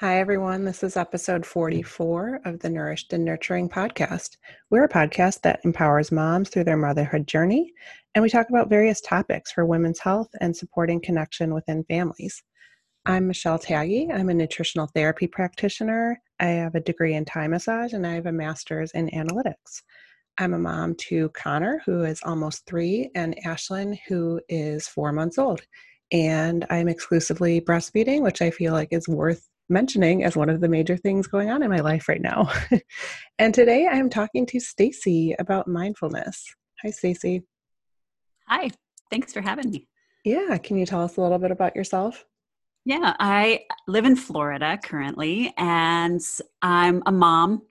Hi, everyone. This is episode 44 of the Nourished and Nurturing podcast. We're a podcast that empowers moms through their motherhood journey, and we talk about various topics for women's health and supporting connection within families. I'm Michelle Taggy. I'm a nutritional therapy practitioner. I have a degree in Thai massage, and I have a master's in analytics. I'm a mom to Connor, who is almost three, and Ashlyn, who is four months old. And I'm exclusively breastfeeding, which I feel like is worth mentioning as one of the major things going on in my life right now. and today I am talking to Stacy about mindfulness. Hi Stacy. Hi. Thanks for having me. Yeah, can you tell us a little bit about yourself? Yeah, I live in Florida currently and I'm a mom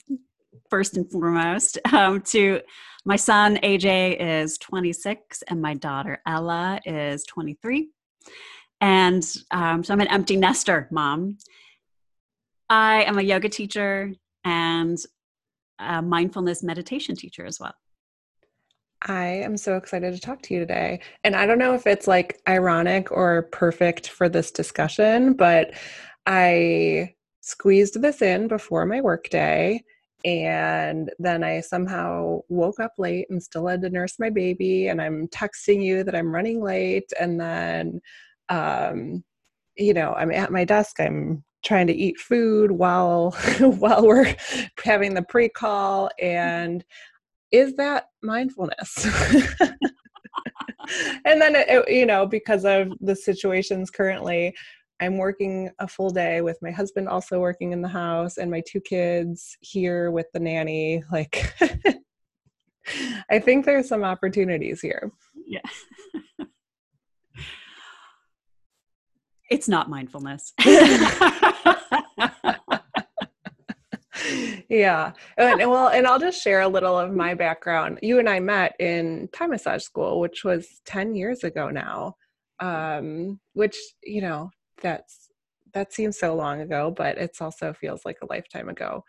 first and foremost um, to my son AJ is 26 and my daughter Ella is 23 and um, so I'm an empty nester mom I am a yoga teacher and a mindfulness meditation teacher as well. I am so excited to talk to you today. And I don't know if it's like ironic or perfect for this discussion, but I squeezed this in before my workday. And then I somehow woke up late and still had to nurse my baby. And I'm texting you that I'm running late. And then, um, you know, I'm at my desk, I'm trying to eat food while while we're having the pre-call mm. and is that mindfulness? And then it, you know because of the situations currently i'm working a full day with my husband also working in the house and my two kids here with the nanny like i think there's some opportunities here. Yeah it's not mindfulness. Yeah. And, well and i'll just share a little of my background. You and i met in thai massage school which was 10 years ago now um, which you know that's that seems so long ago but it's also feels like a lifetime ago.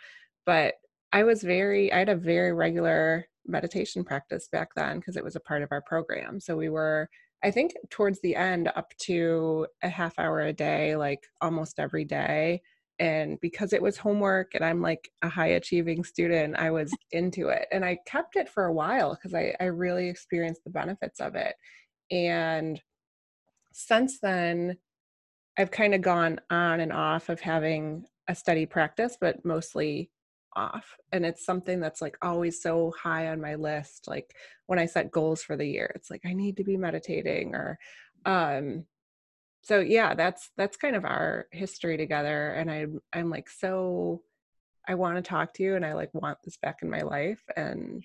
But i was very i had a very regular meditation practice back then because it was a part of our program. So we were I think towards the end, up to a half hour a day, like almost every day. And because it was homework and I'm like a high achieving student, I was into it. And I kept it for a while because I, I really experienced the benefits of it. And since then, I've kind of gone on and off of having a study practice, but mostly off and it's something that's like always so high on my list like when i set goals for the year it's like i need to be meditating or um so yeah that's that's kind of our history together and i i'm like so i want to talk to you and i like want this back in my life and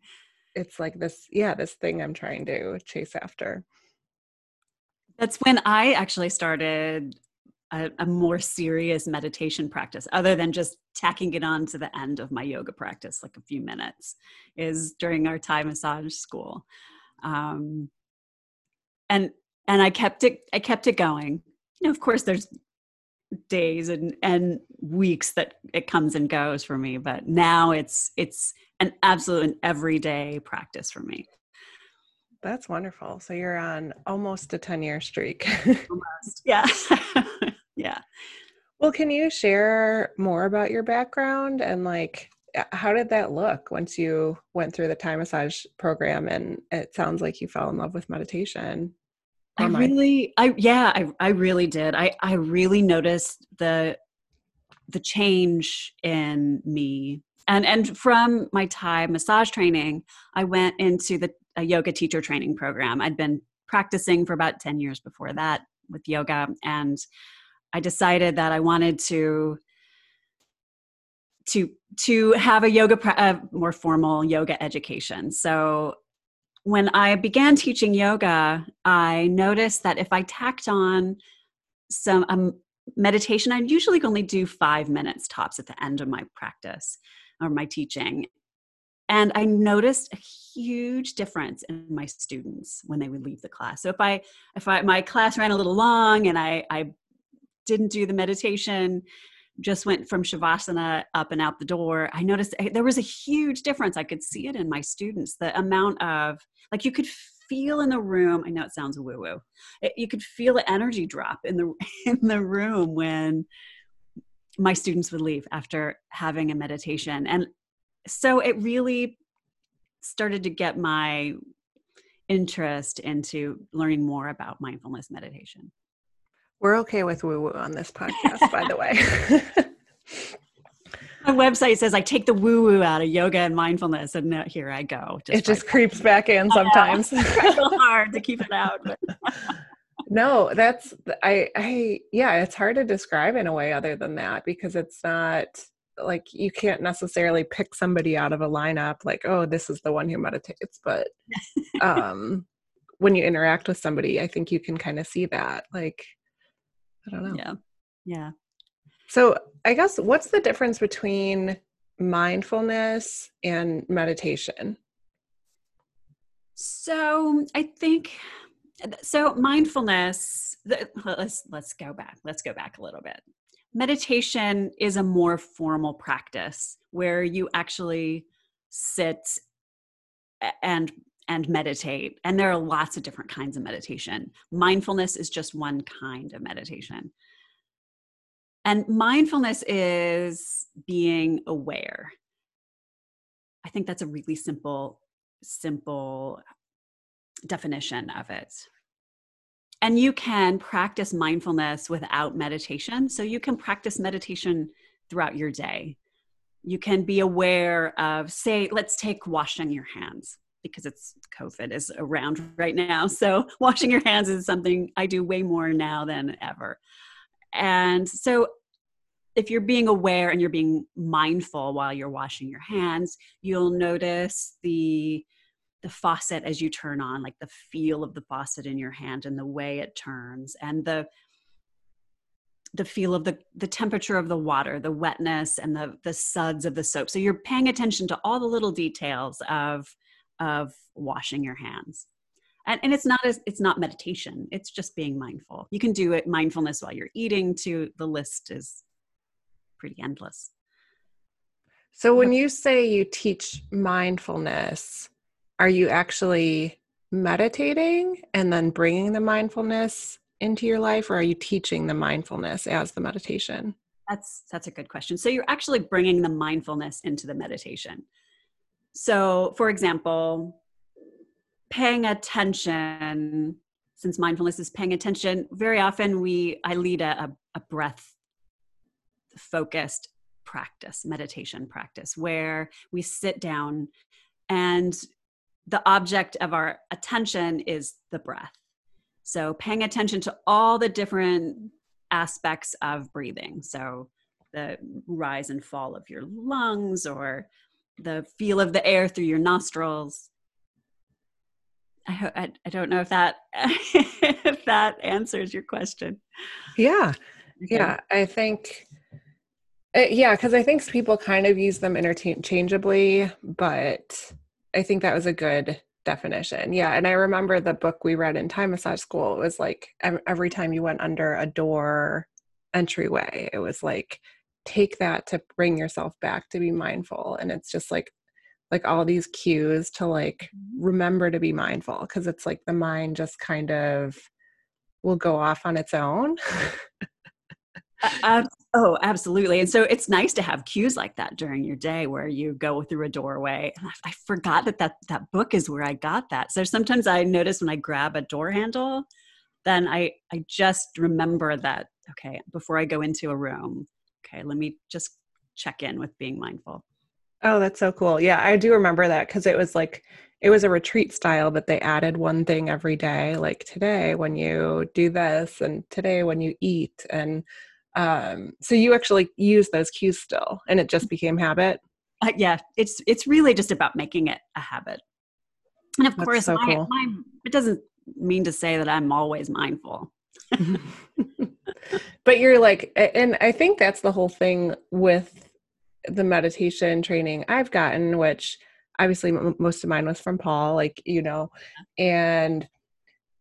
it's like this yeah this thing i'm trying to chase after. That's when i actually started a, a, more serious meditation practice other than just tacking it on to the end of my yoga practice like a few minutes is during our thai massage school um, and and i kept it i kept it going you know of course there's days and and weeks that it comes and goes for me but now it's it's an absolute everyday practice for me that's wonderful. So you're on almost a 10 year streak. almost. Yeah. yeah. Well, can you share more about your background and like uh, how did that look once you went through the Thai massage program and it sounds like you fell in love with meditation? I really I yeah, I I really did. I I really noticed the the change in me. And and from my Thai massage training, I went into the a yoga teacher training program. I'd been practicing for about 10 years before that with yoga and I decided that I wanted to to to have a yoga a more formal yoga education. So when I began teaching yoga, I noticed that if I tacked on some um, meditation, I'd usually only do five minutes tops at the end of my practice or my teaching. And I noticed a huge difference in my students when they would leave the class. So if I if I my class ran a little long and I I didn't do the meditation, just went from Shavasana up and out the door, I noticed eh, there was a huge difference. I could see it in my students. The amount of, like, you could feel in the room. I know it sounds woo woo. You could feel the energy drop in the in the room when my students would leave after having a meditation. And so it really started to get my interest into learning more about mindfulness meditation. We're okay with woo woo on this podcast, by the way. My website says I take the woo woo out of yoga and mindfulness, and here I go. Just it just creeps back in sometimes. it's hard to keep it out. no, that's I. I yeah, it's hard to describe in a way other than that because it's not like you can't necessarily pick somebody out of a lineup like oh this is the one who meditates but um when you interact with somebody i think you can kind of see that like i don't know yeah yeah so, I guess what's the difference between mindfulness and meditation? So, I think so mindfulness let's let's go back. Let's go back a little bit. Meditation is a more formal practice where you actually sit and and meditate and there are lots of different kinds of meditation mindfulness is just one kind of meditation and mindfulness is being aware. I think that's a really simple, simple definition of it. And you can practice mindfulness without meditation. So you can practice meditation throughout your day. You can be aware of, say, let's take washing your hands because it's COVID is around right now. So washing your hands is something I do way more now than ever. And so if you're being aware and you're being mindful while you're washing your hands, you'll notice the the faucet as you turn on, like the feel of the faucet in your hand and the way it turns and the the feel of the the temperature of the water, the wetness and the the suds of the soap. So you're paying attention to all the little details of of washing your hands. And, and it's not as it's not meditation. It's just being mindful. You can do it mindfulness while you're eating. To the list is pretty endless. So, when you say you teach mindfulness, are you actually meditating and then bringing the mindfulness into your life, or are you teaching the mindfulness as the meditation? That's that's a good question. So, you're actually bringing the mindfulness into the meditation. So, for example, paying attention since mindfulness is paying attention very often we i lead a, a breath focused practice, meditation practice, where we sit down and the object of our attention is the breath. So, paying attention to all the different aspects of breathing. So, the rise and fall of your lungs or the feel of the air through your nostrils. I, I, I don't know if that if that answers your question. Yeah, okay. yeah. I think uh, yeah, because I think people kind of use them interchangeably, but I think that was a good definition. Yeah, and I remember the book we read in Thai massage school. It was like every time you went under a door entryway, it was like take that to bring yourself back to be mindful, and it's just like like all these cues to like mm-hmm. remember to be mindful because it's like the mind just kind of will go off on its own. uh, Oh, absolutely. And so it's nice to have cues like that during your day where you go through a doorway. I, I forgot that, that that book is where I got that. So sometimes I notice when I grab a door handle, then I, I just remember that, okay, before I go into a room, okay, let me just check in with being mindful. Oh, that's so cool. Yeah, I do remember that because it was like, it was a retreat style, but they added one thing every day, like today when you do this, and today when you eat, and um, so you actually use those cues still and it just became habit uh, yeah it's it's really just about making it a habit and of That's course so my, cool. my, it doesn't mean to say that i'm always mindful but you're like and i think that's the whole thing with the meditation training i've gotten which obviously most of mine was from paul like you know and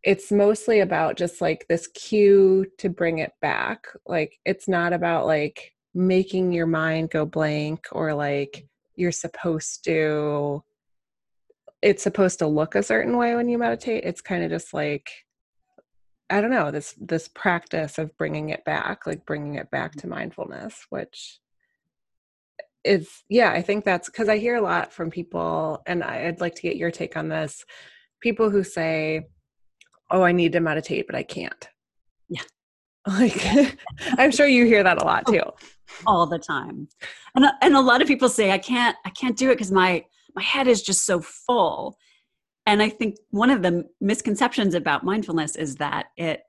it's mostly about just like this cue to bring it back. Like it's not about like making your mind go blank or like you're supposed to it's supposed to look a certain way when you meditate. It's kind of just like I don't know this this practice of bringing it back, like bringing it back mm. to mindfulness, which is yeah. I think that's because I hear a lot from people, and I'd like to get your take on this. People who say, "Oh, I need to meditate, but I can't." Yeah, like I'm sure you hear that a lot oh, too, all the time, and and a lot of people say, "I can't, I can't do it because my my head is just so full." And i think one of the misconceptions about mindfulness is that it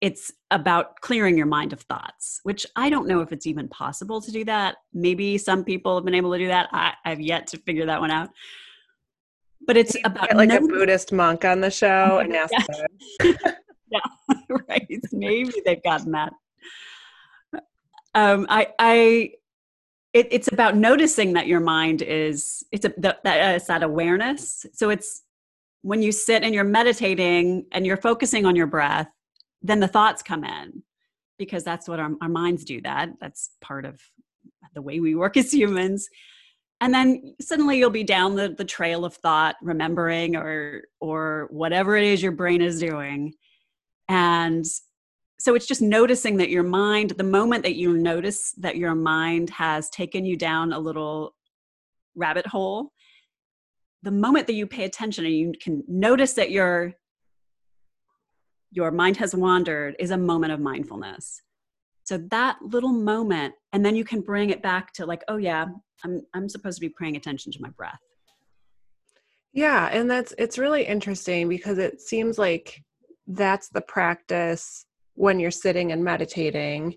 it's about clearing your mind of thoughts which i don't know if it's even possible to do that. Maybe some people have been able to do that. I, I've yet to figure that one out. But it's about like a buddhist monk on the show and ask yeah. yeah right. Maybe they've gotten that. Um, I, I it, it's about noticing that your mind is it's a that, uh, it's that awareness. So it's when you sit and you're meditating and you're focusing on your breath then the thoughts come in because that's what our, our minds do that. That's part of the way we work as humans. And then suddenly you'll be down the, the trail of thought remembering or or whatever it is your brain is doing. And so it's just noticing that your mind the moment that you notice that your mind has taken you down a little rabbit hole the moment that you pay attention and you can notice that your your mind has wandered is a moment of mindfulness. So that little moment and then you can bring it back to like oh yeah i'm i'm supposed to be paying attention to my breath. Yeah and that's it's really interesting because it seems like that's the practice when you're sitting and meditating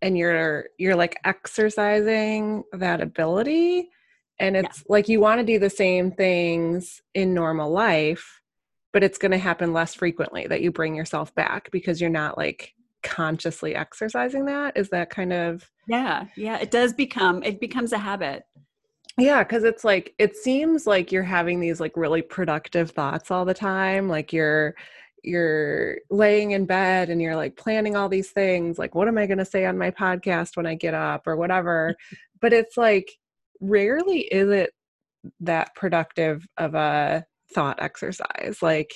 and you're you're like exercising that ability. And it's yeah. like you want to do the same things in normal life but it's going to happen less frequently that you bring yourself back because you're not like consciously exercising that. Is that kind of yeah yeah it does become it becomes a habit. Yeah because it's like it seems like you're having these like really productive thoughts all the time like you're you're laying in bed and you're like planning all these things like what am i going to say on my podcast when i get up or whatever. But it's like rarely is it that productive of a thought exercise like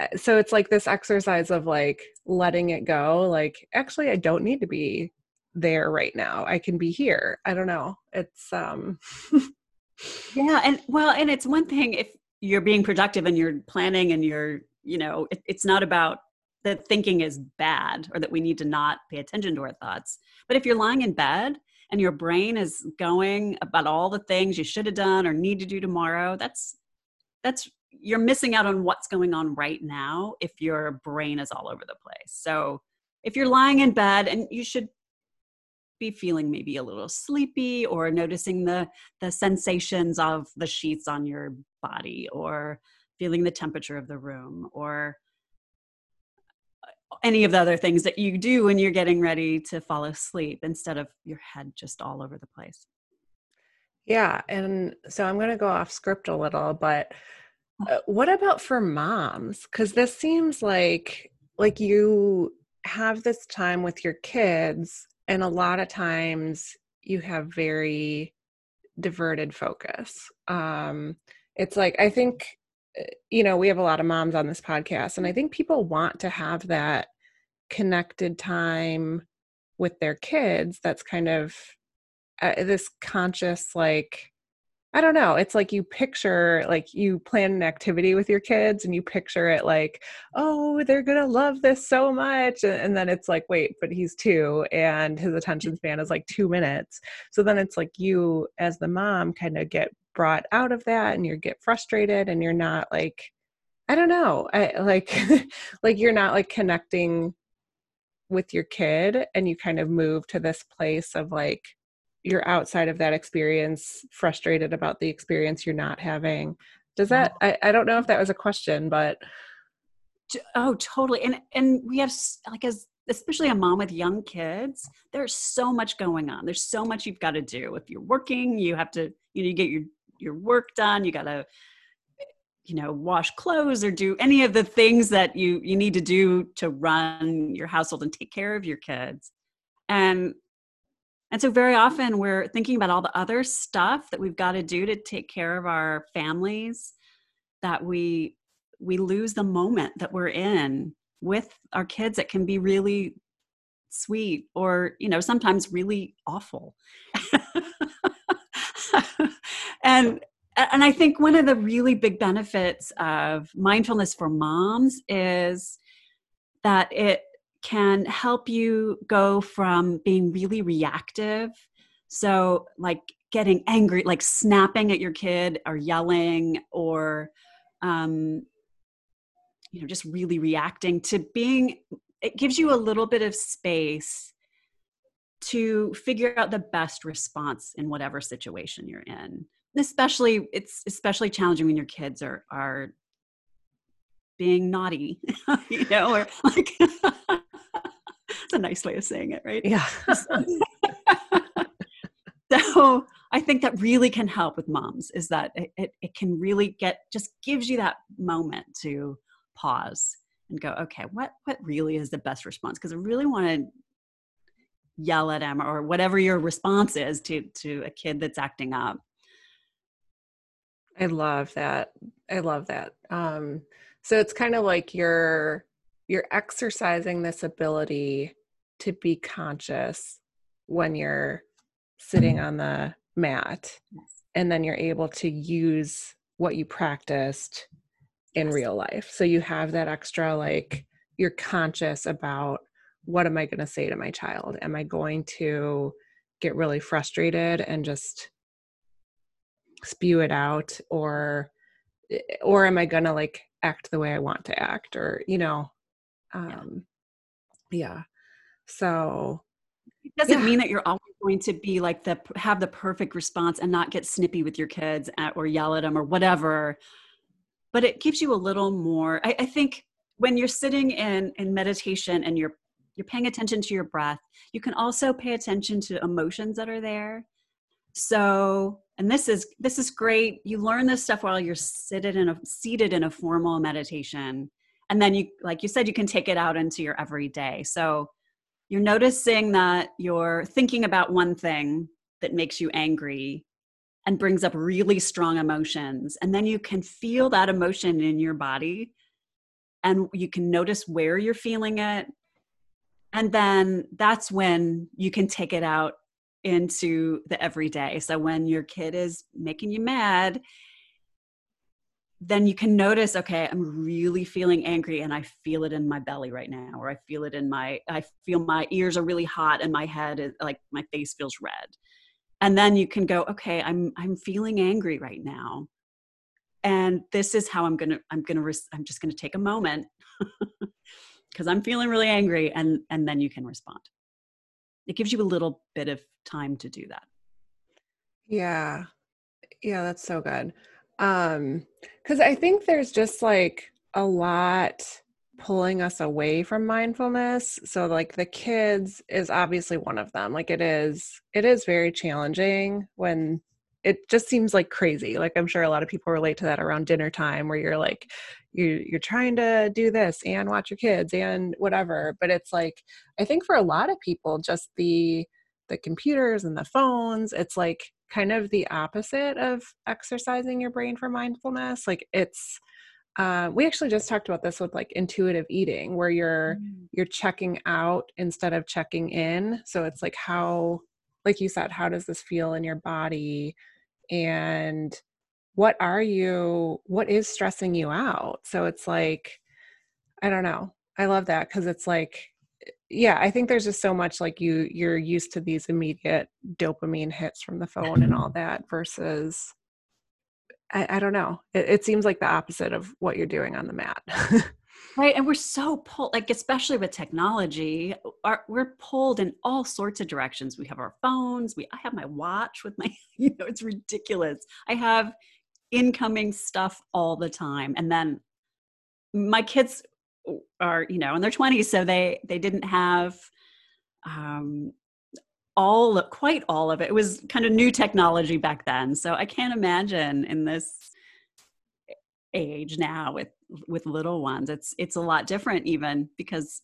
eh, so it's like this exercise of like letting it go like actually i don't need to be there right now. I can be here. I don't know. It's um yeah and well and it's one thing if you're being productive and you're planning and you're you know it, it's not about that thinking is bad or that we need to not pay attention to our thoughts. But if you're lying in bed and your brain is going about all the things you should have done or need to do tomorrow that's that's you're missing out on what's going on right now if your brain is all over the place. So if you're lying in bed and you should be feeling maybe a little sleepy or noticing the the sensations of the sheets on your body or feeling the temperature of the room or any of the other things that you do when you're getting ready to fall asleep instead of your head just all over the place. Yeah. And so I'm going to go off script a little, but uh, what about for moms? Because this seems like like you have this time with your kids and a lot of times you have very diverted focus um it's like i think you know, we have a lot of moms on this podcast, and I think people want to have that connected time with their kids that's kind of uh, this conscious, like, I don't know. It's like you picture, like, you plan an activity with your kids and you picture it like, oh, they're going to love this so much. And then it's like, wait, but he's two and his attention span is like two minutes. So then it's like you, as the mom, kind of get brought out of that and you get frustrated and you're not like i don't know I, like like you're not like connecting with your kid and you kind of move to this place of like you're outside of that experience frustrated about the experience you're not having. Does that I, I don't know if that was a question but oh totally and and we have like as especially a mom with young kids there's so much going on there's so much you've got to do. If you're working you have to you know you get your your work done you got to you know wash clothes or do any of the things that you you need to do to run your household and take care of your kids. And and so very often we're thinking about all the other stuff that we've got to do to take care of our families that we we lose the moment that we're in with our kids it can be really sweet or you know sometimes really awful and and i think one of the really big benefits of mindfulness for moms is that it can help you go from being really reactive so like getting angry like snapping at your kid or yelling or um you know just really reacting to being it gives you a little bit of space to figure out the best response in whatever situation you're in especially it's especially challenging when your kids are are being naughty you know or like it's a nice way of saying it right yeah so i think that really can help with moms is that it, it, it can really get just gives you that moment to pause and go, okay, what what really is the best response? Because I really want to yell at him or whatever your response is to to a kid that's acting up. I love that. I love that. Um, so it's kind of like you're you're exercising this ability to be conscious when you're sitting on the mat and then you're able to use what you practiced in real life. So you have that extra, like, you're conscious about what am I going to say to my child? Am I going to get really frustrated and just spew it out or or am I to like act the way I want to act or you know um yeah. yeah. So it doesn't yeah. mean that you're always going to be like the have the perfect response and not get snippy with your kids at, or yell at them or whatever but it gives you a little more I, I think when you're sitting in in meditation and you're you're paying attention to your breath you can also pay attention to emotions that are there so and this is this is great you learn this stuff while you're seated in a seated in a formal meditation and then you like you said you can take it out into your everyday so you're noticing that you're thinking about one thing that makes you angry and brings up really strong emotions. And then you can feel that emotion in your body and you can notice where you're feeling it. And then that's when you can take it out into the everyday. So when your kid is making you mad, then you can notice, okay, I'm really feeling angry and I feel it in my belly right now, or I feel it in my, I feel my ears are really hot and my head is like my face feels red. And then you can go okay i'm i'm feeling angry right now. And this is how i'm gonna i'm gonna res- i'm just gonna take a moment because i'm feeling really angry and and then you can respond it gives you a little bit of time to do that. Yeah. Yeah that's so good. Um because i think there's just like a lot pulling us away from mindfulness. So like the kids is obviously one of them. Like it is it is very challenging when it just seems like crazy like i'm sure a lot of people relate to that around dinner time where you're like you you're trying to do this and watch your kids and whatever but it's like i think for a lot of people just the the computers and the phones it's like kind of the opposite of exercising your brain for mindfulness like it's uh, we actually just talked about this with like intuitive eating where you're mm. you're checking out instead of checking in so it's like how like you said how does this feel in your body and what are you what is stressing you out so it's like i don't know i love that because it's like yeah i think there's just so much like you you're used to these immediate dopamine hits from the phone and all mm-hmm. that versus I, I don't know. It, it seems like the opposite of what you're doing on the mat. right and we're so pulled like especially with technology our, we're pulled in all sorts of directions we have our phones we i have my watch with my you know it's ridiculous i have incoming stuff all the time and then my kids are you know in their 20s so they they didn't have um all quite all of it. It was kind of new technology back then. So I can't imagine in this age now with with little ones. It's it's a lot different even because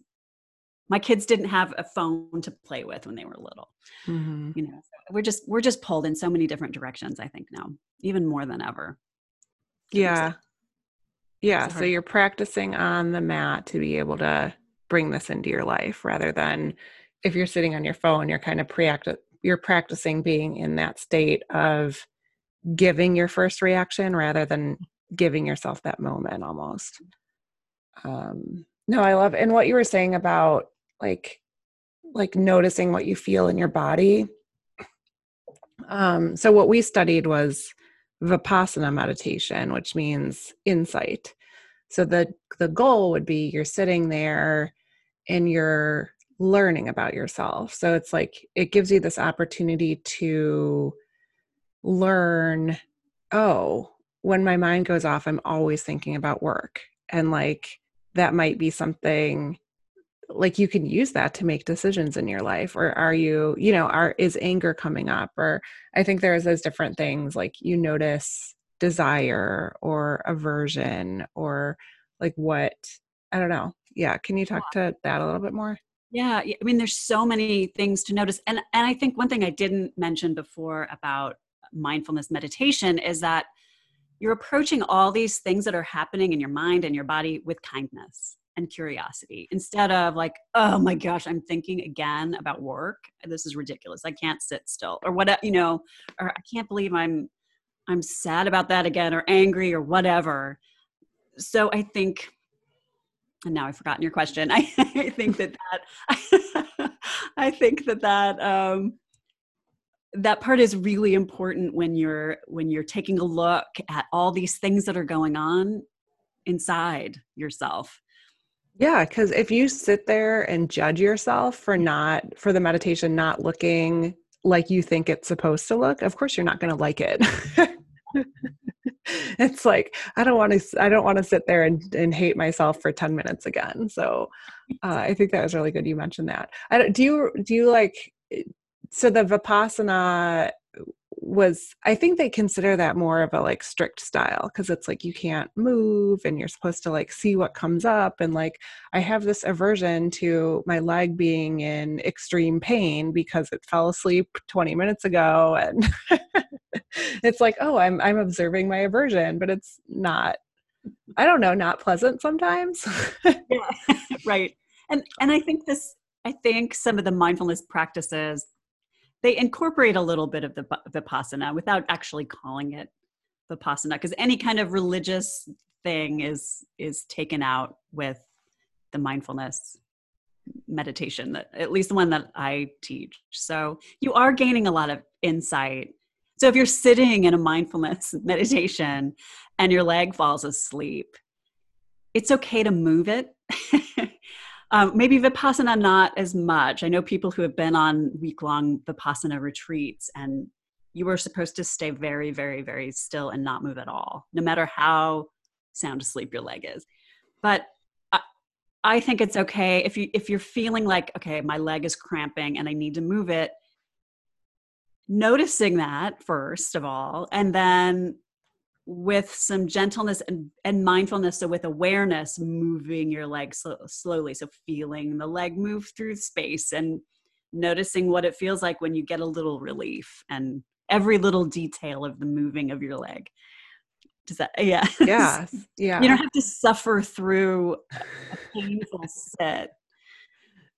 my kids didn't have a phone to play with when they were little. Mm-hmm. You know, so we're just we're just pulled in so many different directions. I think now, even more than ever. Yeah, Yeah, so you're practicing on the mat to be able to bring this into your life rather than if you're sitting on your phone, you're kind of pre you're practicing being in that state of giving your first reaction rather than giving yourself that moment almost. Um no, I love and what you were saying about like like noticing what you feel in your body. Um so what we studied was vipassana meditation, which means insight. So the the goal would be you're sitting there and you're learning about yourself. So it's like it gives you this opportunity to learn, oh, when my mind goes off, I'm always thinking about work. And like that might be something like you can use that to make decisions in your life or are you you know are is anger coming up? Or i think there's those different things like you notice desire or aversion or like what i don't know. Yeah can you talk to that a little bit more? Yeah i mean there's so many things to notice and and i think one thing i didn't mention before about mindfulness meditation is that you're approaching all these things that are happening in your mind and your body with kindness and curiosity instead of like oh my gosh i'm thinking again about work. This is ridiculous. I can't sit still or what you know or i can't believe i'm i'm sad about that again or angry or whatever. So i think and now i've forgotten your question. I, I think that that i think that that um that part is really important when you're when you're taking a look at all these things that are going on inside yourself yeah, because if you sit there and judge yourself for not, for the meditation not looking like you think it's supposed to look, of course you're not going to like it. it's like I don't want to. I don't want to sit there and, and hate myself for ten minutes again. So uh, I think that was really good. You mentioned that. I don't, do you do you like so the vipassana was i think they consider that more of a like strict style because it's like you can't move and you're supposed to like see what comes up and like i have this aversion to my leg being in extreme pain because it fell asleep 20 minutes ago and it's like oh i'm i'm observing my aversion but it's not i don't know not pleasant sometimes. Yeah, right. And and i think this i think some of the mindfulness practices they incorporate a little bit of the vipassana without actually calling it vipassana because any kind of religious thing is is taken out with the mindfulness meditation that at least the one that I teach. So you are gaining a lot of insight. So if you're sitting in a mindfulness meditation and your leg falls asleep, it's okay to move it. Um, maybe Vipassana not as much. I know people who have been on week long Vipassana retreats, and you were supposed to stay very, very, very still and not move at all, no matter how sound asleep your leg is. But I, I think it's okay if you if you're feeling like okay, my leg is cramping and I need to move it. Noticing that first of all, and then with some gentleness and, and mindfulness so with awareness moving your leg slowly so feeling the leg move through space and noticing what it feels like when you get a little relief and every little detail of the moving of your leg. Does that yeah. Yeah yeah you don't have to suffer through a painful sit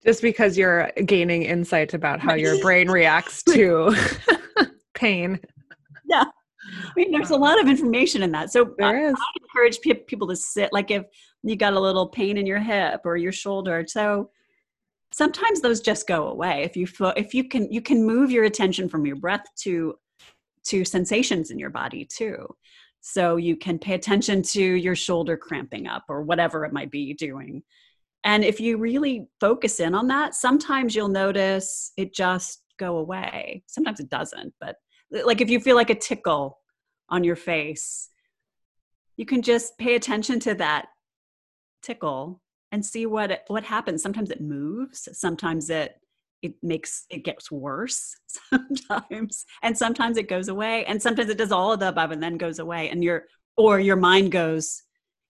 just because you're gaining insight about how your brain reacts to pain. Yeah I mean, there's a lot of information in that. So uh, I, I, encourage pe- people to sit, like if you got a little pain in your hip or your shoulder. So sometimes those just go away. If you feel, if you can, you can move your attention from your breath to to sensations in your body too. So you can pay attention to your shoulder cramping up or whatever it might be doing. And if you really focus in on that, sometimes you'll notice it just go away. Sometimes it doesn't, but like if you feel like a tickle on your face you can just pay attention to that tickle and see what it, what happens. Sometimes it moves sometimes it it makes it gets worse sometimes and sometimes it goes away and sometimes it does all of the above and then goes away and your or your mind goes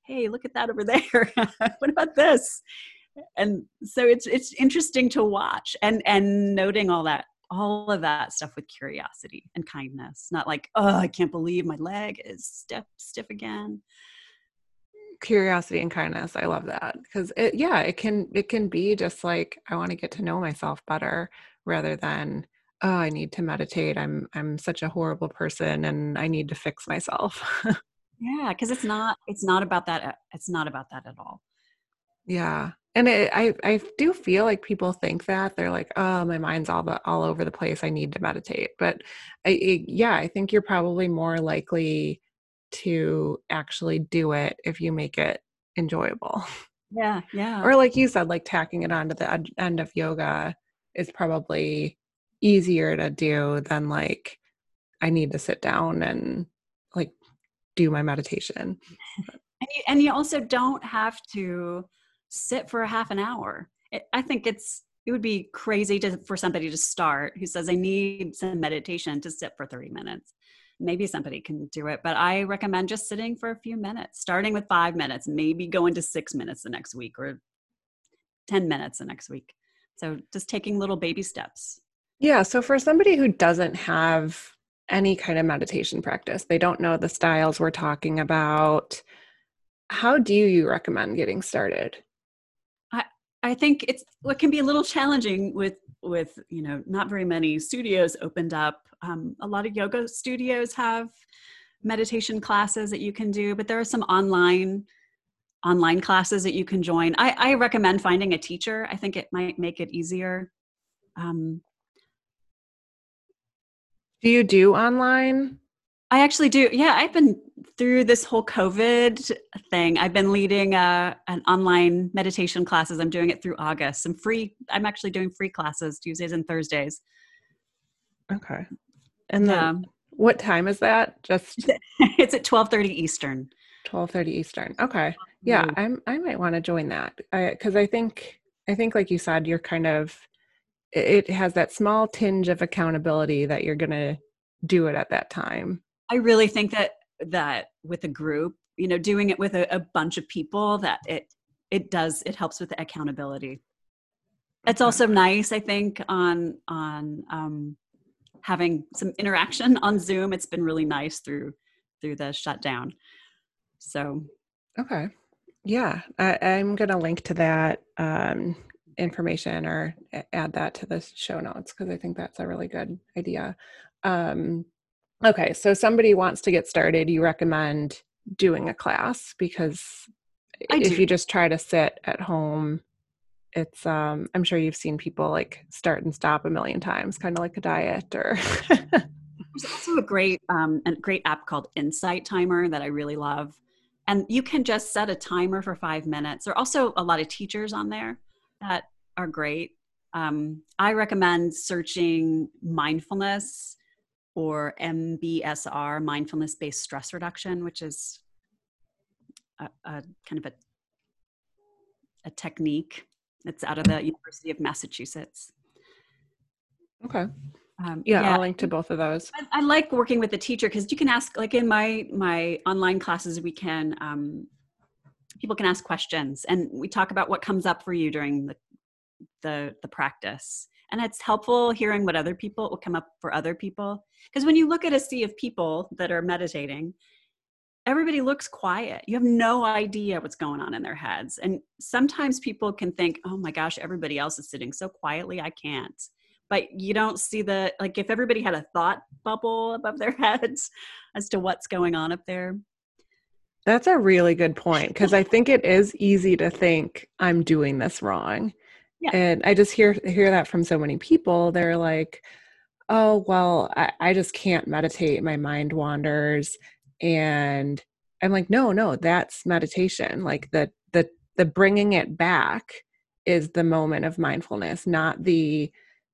hey look at that over there. What about this? And so it's it's interesting to watch and and noting all that all of that stuff with curiosity and kindness not like oh i can't believe my leg is stiff stiff again curiosity and kindness. I love that because it, yeah, it can it can be just like I want to get to know myself better rather than oh, I need to meditate. I'm I'm such a horrible person and I need to fix myself. yeah, because it's not it's not about that. Uh, it's not about that at all. Yeah, and it, I I do feel like people think that they're like, oh, my mind's all the, all over the place. I need to meditate, but I, it, yeah, I think you're probably more likely to actually do it if you make it enjoyable. Yeah, yeah. Or like you said, like tacking it onto the end of yoga is probably easier to do than like I need to sit down and like do my meditation. And you, and you also don't have to sit for a half an hour. It, I think it's it would be crazy to, for somebody to start who says I need some meditation to sit for 30 minutes. Maybe somebody can do it, but I recommend just sitting for a few minutes, starting with 5 minutes, maybe going to 6 minutes the next week or 10 minutes the next week. So just taking little baby steps. Yeah. So for somebody who doesn't have any kind of meditation practice, they don't know the styles we're talking about, how do you recommend getting started? I, think it's what can be a little challenging with with you know not very many studios opened up. Um, a lot of yoga studios have meditation classes that you can do, but there are some online online classes that you can join. I, I recommend finding a teacher. I think it might make it easier. Um, do you do online? I actually do. Yeah, I've been through this whole COVID thing. I've been leading a, an online meditation classes. I'm doing it through August. Some free. I'm actually doing free classes Tuesdays and Thursdays. Okay. And then, um, what time is that? Just it's at twelve thirty Eastern. Twelve thirty Eastern. Okay yeah mm. i'm i might want to join that because I, I think i think like you said you're kind of it has that small tinge of accountability that you're going to do it at that time i really think that that with a group you know doing it with a, a bunch of people that it it does it helps with the accountability. It's also nice i think on on um having some interaction on zoom. It's been really nice through through the shutdown. So okay. Yeah, I, am going to link to that um, information or add that to the show notes because I think that's a really good idea. Um, okay, so somebody wants to get started, you recommend doing a class because if you just try to sit at home, it's um i'm sure you've seen people like start and stop a million times kind of like a diet or there's also a great um a great app called insight timer that i really love and you can just set a timer for five minutes. There are also a lot of teachers on there that are great. Um, i recommend searching mindfulness or mbsr mindfulness based stress reduction which is a, a kind of a, a technique that's out of the university of massachusetts okay um, yeah, yeah, I'll link to both of those. I, I like working with the teacher because you can ask, like in my my online classes, we can um, people can ask questions, and we talk about what comes up for you during the the the practice. And it's helpful hearing what other people will come up for other people because when you look at a sea of people that are meditating, everybody looks quiet. You have no idea what's going on in their heads. And sometimes people can think, oh my gosh, everybody else is sitting so quietly, I can't but you don't see the like if everybody had a thought bubble above their heads as to what's going on up there that's a really good point because i think it is easy to think i'm doing this wrong yeah. and i just hear hear that from so many people they're like oh well I, I just can't meditate my mind wanders and i'm like no no that's meditation like the the the bringing it back is the moment of mindfulness not the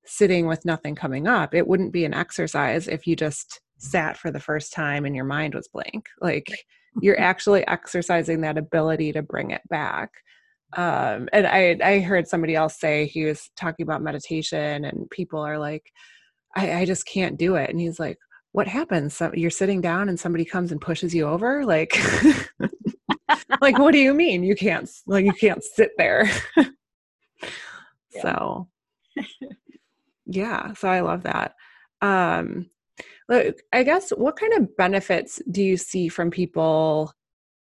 sitting with nothing coming up. It wouldn't be an exercise if you just sat for the first time and your mind was blank. Like you're mm-hmm. actually exercising that ability to bring it back. Um, and I, I heard somebody else say he was talking about meditation, and people are like, I, I just can't do it. And he's like, What happens? So you're sitting down and somebody comes and pushes you over? Like, like what do you mean you can't like you can't sit there? so yeah, so I love that. Um, look, I guess what kind of benefits do you see from people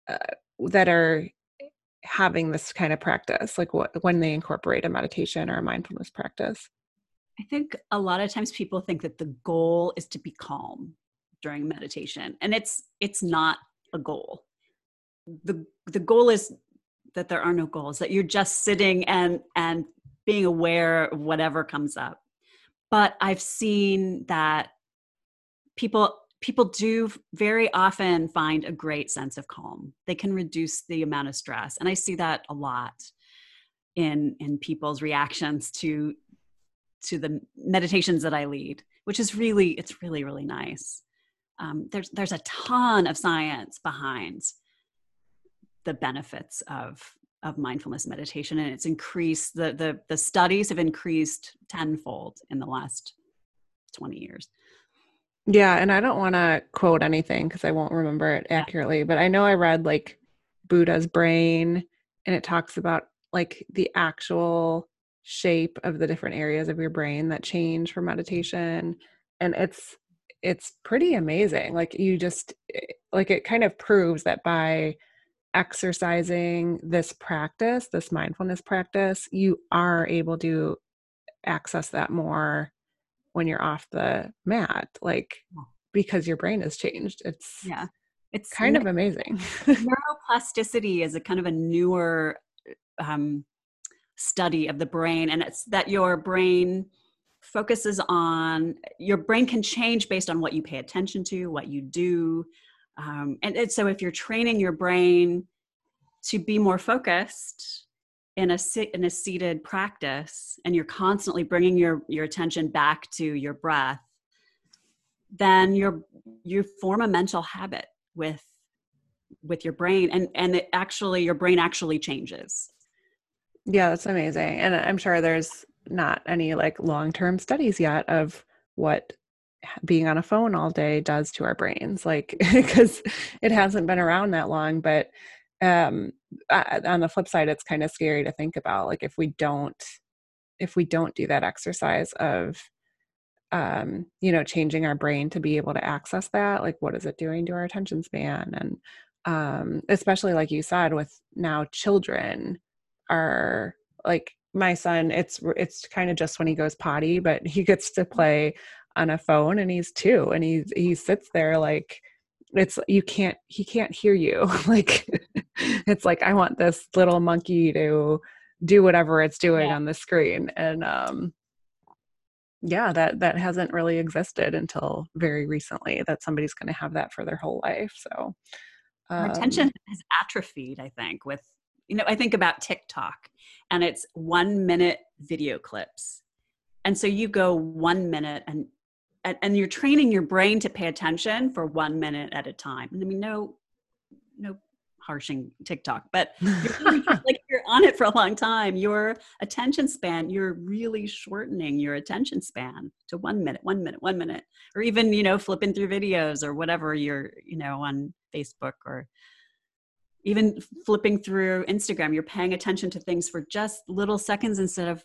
uh, that are having this kind of practice like what when they incorporate a meditation or a mindfulness practice? I think a lot of times people think that the goal is to be calm during meditation and it's it's not a goal. The the goal is that there are no goals that you're just sitting and and being aware of whatever comes up. But i've seen that people people do very often find a great sense of calm. They can reduce the amount of stress and i see that a lot in in people's reactions to to the meditations that i lead which is really it's really really nice. Um, there's there's a ton of science behind the benefits of of mindfulness meditation and it's increased the the the studies have increased tenfold in the last 20 years yeah and i don't want to quote anything because i won't remember it accurately but i know i read like buddha's brain and it talks about like the actual shape of the different areas of your brain that change for meditation and it's it's pretty amazing like you just eh, like it kind of proves that by exercising this practice this mindfulness practice you are able to access that more when you're off the mat like because your brain has changed. It's yeah. It's kind ne- of amazing. neuroplasticity is a kind of a newer um, study of the brain and it's that your brain focuses on your brain can change based on what you pay attention to what you do um, and, and so if you're training your brain to be more focused in a in a seated practice and you're constantly bringing your your attention back to your breath then you're you form a mental habit with with your brain and and it actually your brain actually changes. Yeah that's amazing. And i'm sure there's not any like long-term studies yet of what being on a phone all day does to our brains like because it hasn't been around that long but um on the flip side it's kind of scary to think about like if we don't if we don't do that exercise of um you know changing our brain to be able to access that like what is it doing to our attention span? And um especially like you said with now children are like my son it's it's kind of just when he goes potty but he gets to play on a phone and he's two and he he sits there like it's you can't he can't hear you. Like it's like i want this little monkey to do whatever it's doing yeah. on the screen. And um yeah that that hasn't really existed until very recently that somebody's going to have that for their whole life so um, attention has atrophied i think with you know i think about tiktok and it's one minute video clips. And so you go one minute and and, and you're training your brain to pay attention for one minute at a time. I mean, no, no harshing TikTok, but you're like you're on it for a long time. Your attention span, you're really shortening your attention span to one minute, one minute, one minute, or even you know flipping through videos or whatever you're you know on Facebook or even flipping through Instagram. You're paying attention to things for just little seconds instead of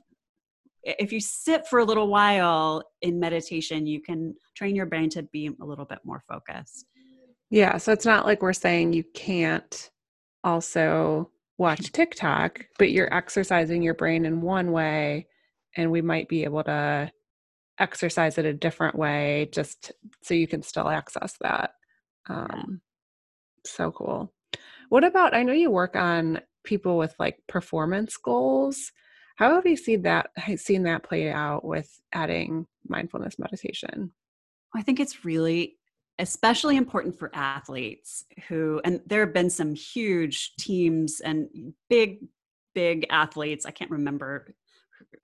if you sit for a little while in meditation, you can train your brain to be a little bit more focused. Yeah. So it's not like we're saying you can't also watch TikTok, but you're exercising your brain in one way, and we might be able to exercise it a different way just so you can still access that. Um, so cool. What about, I know you work on people with like performance goals. How have you seen that seen that play out with adding mindfulness meditation? I think it's really especially important for athletes who and there have been some huge teams and big big athletes i can't remember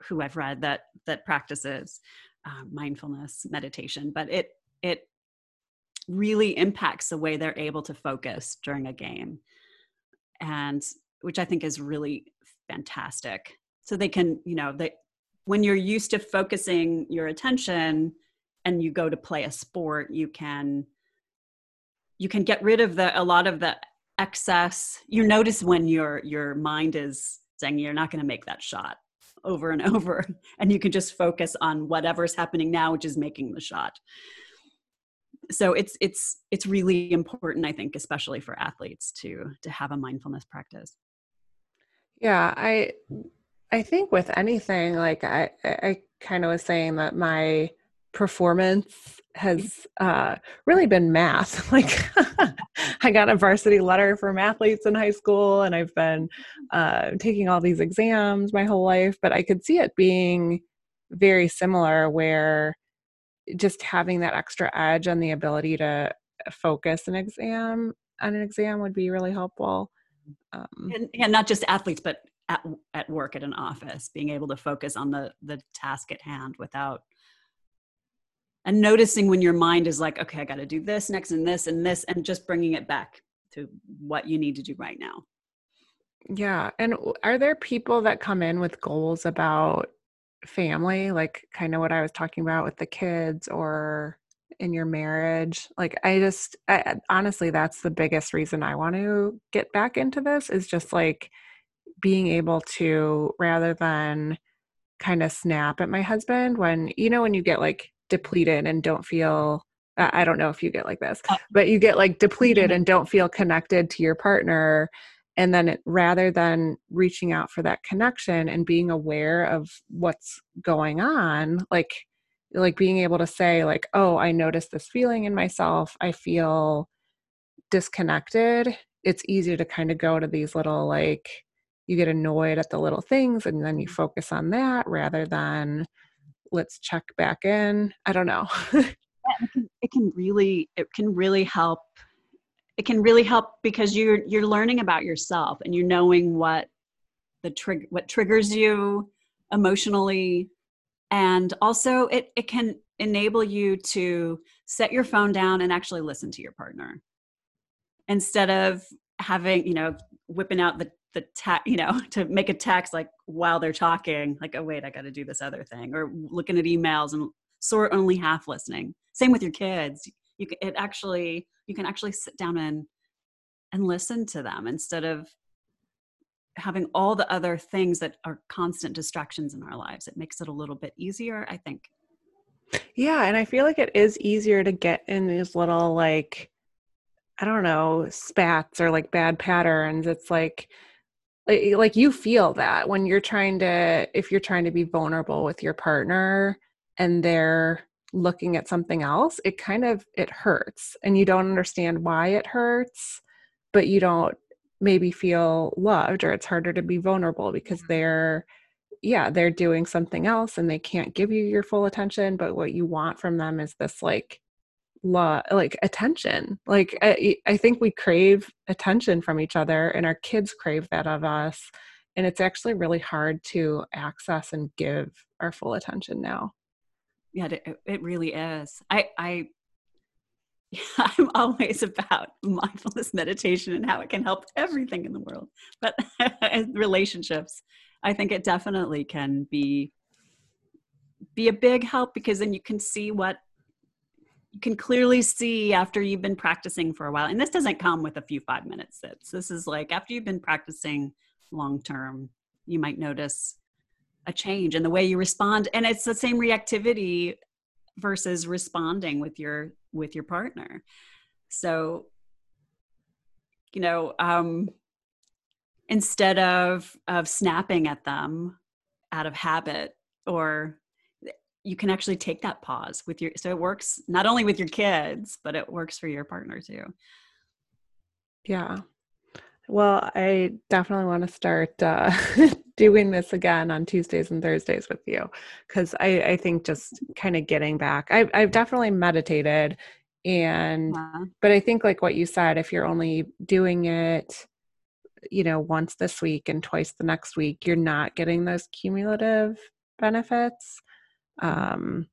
who i've read that that practices uh, mindfulness meditation but it it really impacts the way they're able to focus during a game and which i think is really fantastic so they can you know they when you're used to focusing your attention and you go to play a sport you can you can get rid of the a lot of the excess. You notice when your your mind is saying you're not going to make that shot over and over and you can just focus on whatever's happening now which is making the shot. So it's it's it's really important i think especially for athletes to to have a mindfulness practice. Yeah i i think with anything like i i kind of was saying that my performance has uh, really been math. Like, I got a varsity letter from athletes in high school, and I've been uh, taking all these exams my whole life. But I could see it being very similar, where just having that extra edge and the ability to focus an exam on an exam would be really helpful. Um, and, and not just athletes, but at, at work at an office, being able to focus on the the task at hand without and noticing when your mind is like okay i got to do this next and this and this and just bringing it back to what you need to do right now. Yeah and are there people that come in with goals about family? Like kind of what i was talking about with the kids or in your marriage? Like i just I, honestly that's the biggest reason i want to get back into this is just like being able to rather than kind of snap at my husband when you know when you get like depleted and don't feel I don't know if you get like this, uh, but you get like depleted and don't feel connected to your partner. And then it, rather than reaching out for that connection and being aware of what's going on, like like being able to say like, "Oh, I noticed this feeling in myself. I feel disconnected." It's easier to kind of go to these little like you get annoyed at the little things and then you mm-hmm. focus on that rather than let's check back in. I don't know. It, can, it can really it can really help it can really help because you're you're learning about yourself and you're knowing what the trigger what triggers you emotionally and also it it can enable you to set your phone down and actually listen to your partner instead of having you know whipping out the the ta- you know to make a text like while they're talking like oh wait i got to do this other thing or looking at emails and sort only half listening. Same with your kids. You can it actually you can actually sit down and and listen to them instead of having all the other things that are constant distractions in our lives. It makes it a little bit easier i think. Yeah and i feel like it is easier to get in these little like i don't know spats or like bad patterns. It's like like you feel that when you're trying to if you're trying to be vulnerable with your partner and they're looking at something else it kind of it hurts and you don't understand why it hurts but you don't maybe feel loved or it's harder to be vulnerable because mm-hmm. they're yeah they're doing something else and they can't give you your full attention but what you want from them is this like love like attention. Like I, I think we crave attention from each other and our kids crave that of us and it's actually really hard to access and give our full attention now. Yeah it, it really is. I i i'm always about mindfulness meditation and how it can help everything in the world but relationships i think it definitely can be be a big help because then you can see what you can clearly see after you've been practicing for a while and this doesn't come with a few five minute sits. This is like after you've been practicing long term you might notice a change in the way you respond and it's the same reactivity versus responding with your with your partner. So you know um instead of of snapping at them out of habit or you can actually take that pause with your so it works not only with your kids but it works for your partner too. Yeah. Well i definitely want to start uh, doing this again on tuesdays and thursdays with you because I, I think just kind of getting back I've, I've definitely meditated and uh-huh. but i think like what you said if you're only doing it you know once this week and twice the next week you're not getting those cumulative benefits um,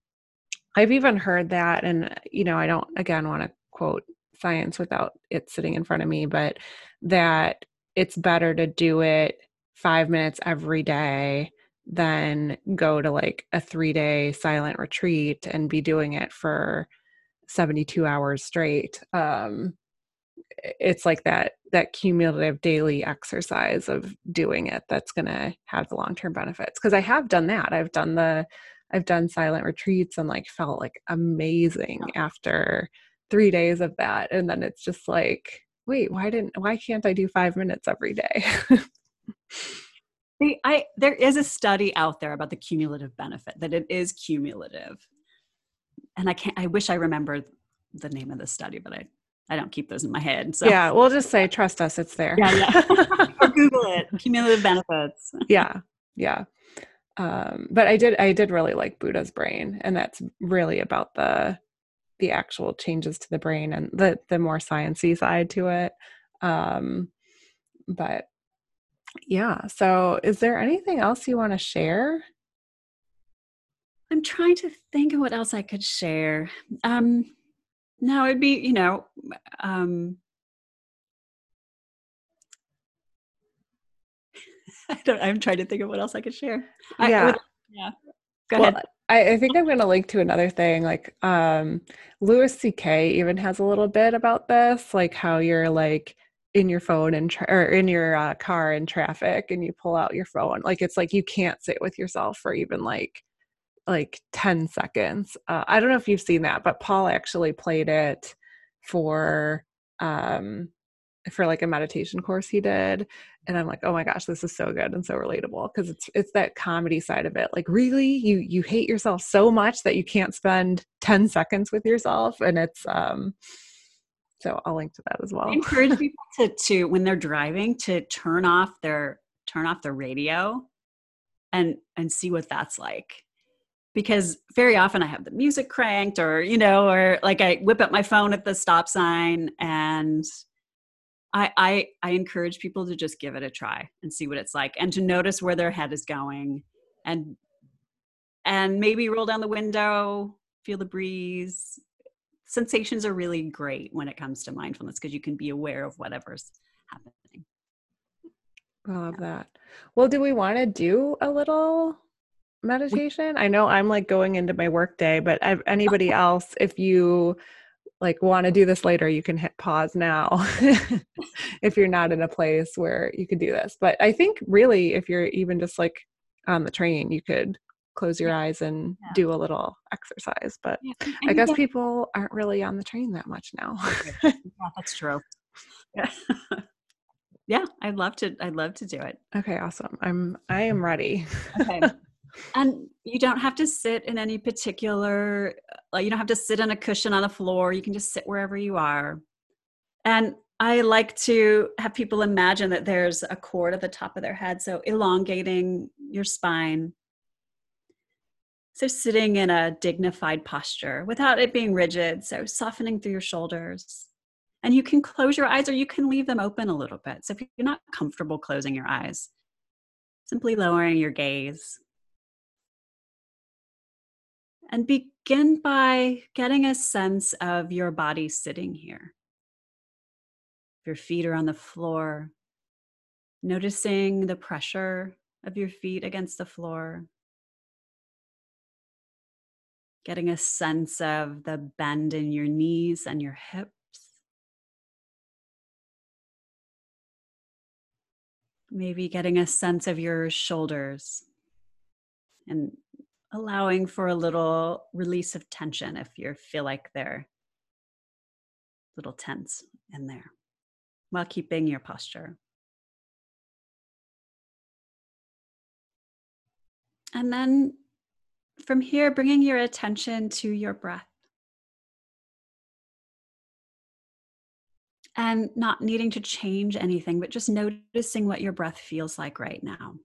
I've even heard that, and you know, I don't again want to quote science without it sitting in front of me, but that it's better to do it five minutes every day than go to like a three day silent retreat and be doing it for 72 hours straight. Um, it's like that that cumulative daily exercise of doing it that's going to have the long term benefits because i have done that i've done the I've done silent retreats and like felt like amazing after three days of that and then it's just like wait why didn't why can't i do five minutes every day See, I there is a study out there about the cumulative benefit that it is cumulative, and I can't. I wish I remembered the name of the study, but I I don't keep those in my head. So yeah, we'll just say trust us. It's there. Yeah, yeah. or Google it. Cumulative benefits. yeah, yeah. Um, but I did I did really like Buddha's brain, and that's really about the the actual changes to the brain and the the more sciencey side to it. Um, but yeah. So, is there anything else you want to share? I'm trying to think of what else I could share. Um, no, it'd be, you know, um, I don't, I'm trying to think of what else I could share. Yeah. I, yeah. Go well, ahead. I, I, think I'm going to link to another thing. Like, um, Louis C.K. even has a little bit about this, like how you're like, in your phone and tra- or in your uh, car in traffic and you pull out your phone like it's like you can't sit with yourself for even like like 10 seconds uh, i don't know if you've seen that but paul actually played it for um for like a meditation course he did and i'm like oh my gosh this is so good and so relatable because it's it's that comedy side of it like really you you hate yourself so much that you can't spend 10 seconds with yourself and it's um so I'll link to that as well. I encourage people to, to when they're driving to turn off their turn off the radio and and see what that's like. Because very often I have the music cranked or, you know, or like I whip up my phone at the stop sign and I, I I encourage people to just give it a try and see what it's like and to notice where their head is going and and maybe roll down the window, feel the breeze, sensations are really great when it comes to mindfulness because you can be aware of whatever's happening. I love that. Well, do we want to do a little meditation? I know I'm like going into my work day, but anybody else, if you like want to do this later, you can hit pause now if you're not in a place where you could do this. But I think really, if you're even just like on the train, you could close your eyes and yeah. do a little exercise. But yeah. I guess people aren't really on the train that much now. yeah, that's true. Yeah. yeah, I'd love to I'd love to do it. Okay, awesome. I'm I am ready. okay. And you don't have to sit in any particular like you don't have to sit on a cushion on the floor. You can just sit wherever you are. And I like to have people imagine that there's a cord at the top of their head. So elongating your spine, so, sitting in a dignified posture without it being rigid. So, softening through your shoulders. And you can close your eyes or you can leave them open a little bit. So, if you're not comfortable closing your eyes, simply lowering your gaze. And begin by getting a sense of your body sitting here. If Your feet are on the floor, noticing the pressure of your feet against the floor getting a sense of the bend in your knees and your hips. Maybe getting a sense of your shoulders and allowing for a little release of tension if you feel like they're a little tense in there while keeping your posture. And then from here, bringing your attention to your breath. And not needing to change anything, but just noticing what your breath feels like right now.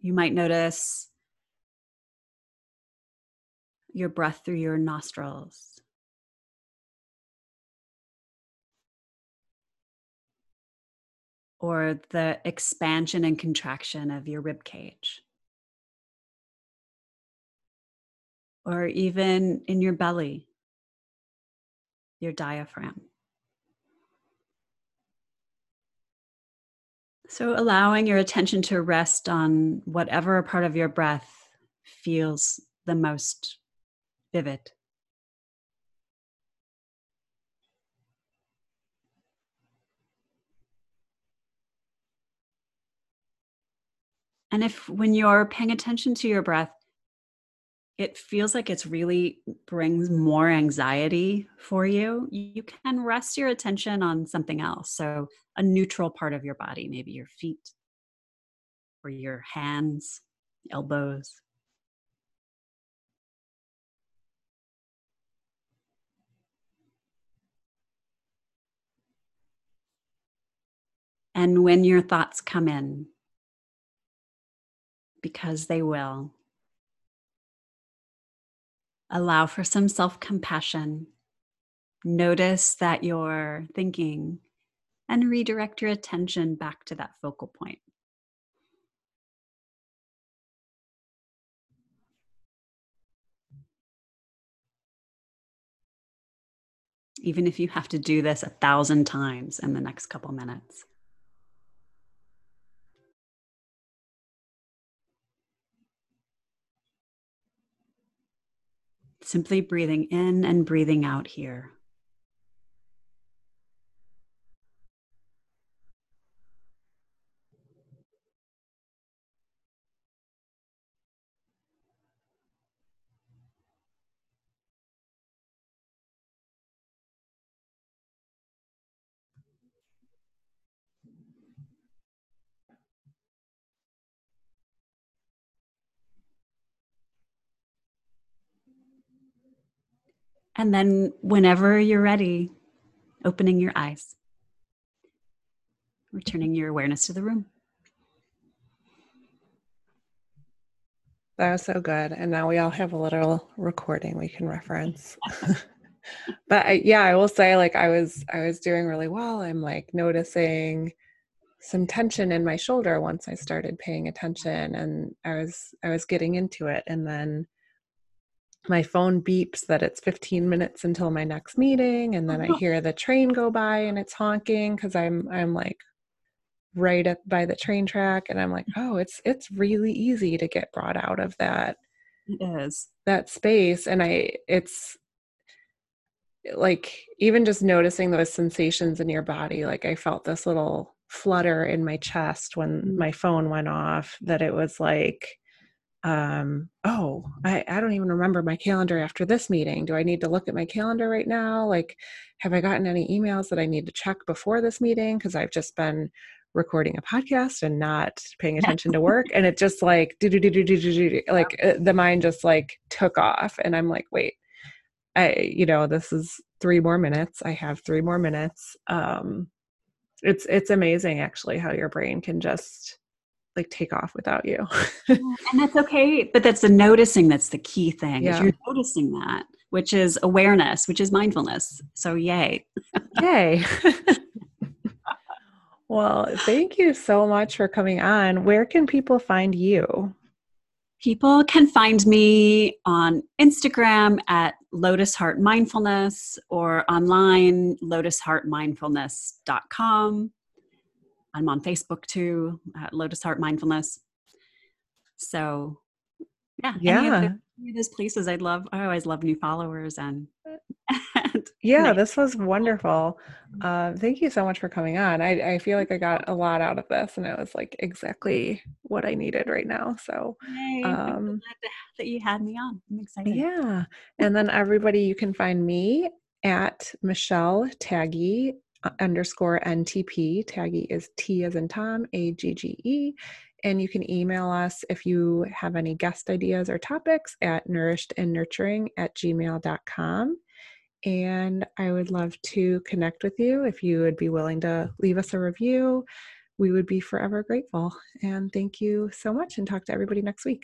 You might notice your breath through your nostrils. or the expansion and contraction of your rib cage. Or even in your belly, your diaphragm. So, allowing your attention to rest on whatever part of your breath feels the most vivid. And if when you're paying attention to your breath, it feels like it's really brings more anxiety for you, you can rest your attention on something else. So, a neutral part of your body, maybe your feet or your hands, elbows. And when your thoughts come in, because they will, allow for some self compassion. Notice that you're thinking and redirect your attention back to that focal point. Even if you have to do this a thousand times in the next couple minutes. Simply breathing in and breathing out here. And then, whenever you're ready, opening your eyes, returning your awareness to the room. That was so good. And now we all have a little recording we can reference. but I, yeah, I will say like I was I was doing really well. I'm like noticing some tension in my shoulder once I started paying attention and I was I was getting into it and then my phone beeps that it's 15 minutes until my next meeting and then i hear the train go by and it's honking because i'm i'm like right up by the train track and i'm like oh it's it's really easy to get brought out of that it is. that space and i it's like even just noticing those sensations in your body like i felt this little flutter in my chest when mm. my phone went off that it was like um oh I, I don't even remember my calendar after this meeting. Do i need to look at my calendar right now? Like have i gotten any emails that i need to check before this meeting? Because i've just been recording a podcast and not paying attention to work and it just like do do do do do do do, like uh, the mind just like took off and i'm like wait i you know this is three more minutes. I have three more minutes. Um it's it's amazing actually how your brain can just like take off without you. and that's okay. But that's the noticing that's the key thing. Yeah. You're noticing that, which is awareness, which is mindfulness. So yay. yay. well, thank you so much for coming on. Where can people find you? People can find me on Instagram at Lotus Heart Mindfulness or online lotusheartmindfulness.com. I'm on Facebook too, at Lotus Heart Mindfulness. So, yeah, yeah. Any of, the, any of those places, I'd love. I always love new followers and. and yeah, this was wonderful. Uh, thank you so much for coming on. I, I feel like I got a lot out of this, and it was like exactly what I needed right now. So, Yay, um, that you had me on. I'm excited. Yeah, and then everybody, you can find me at Michelle Tagge uh, underscore NTP. Tagge is T as in Tom, A G G E. And you can email us if you have any guest ideas or topics at nourishedandnurturing at gmail.com. And I would love to connect with you if you would be willing to leave us a review. We would be forever grateful. And thank you so much, and talk to everybody next week.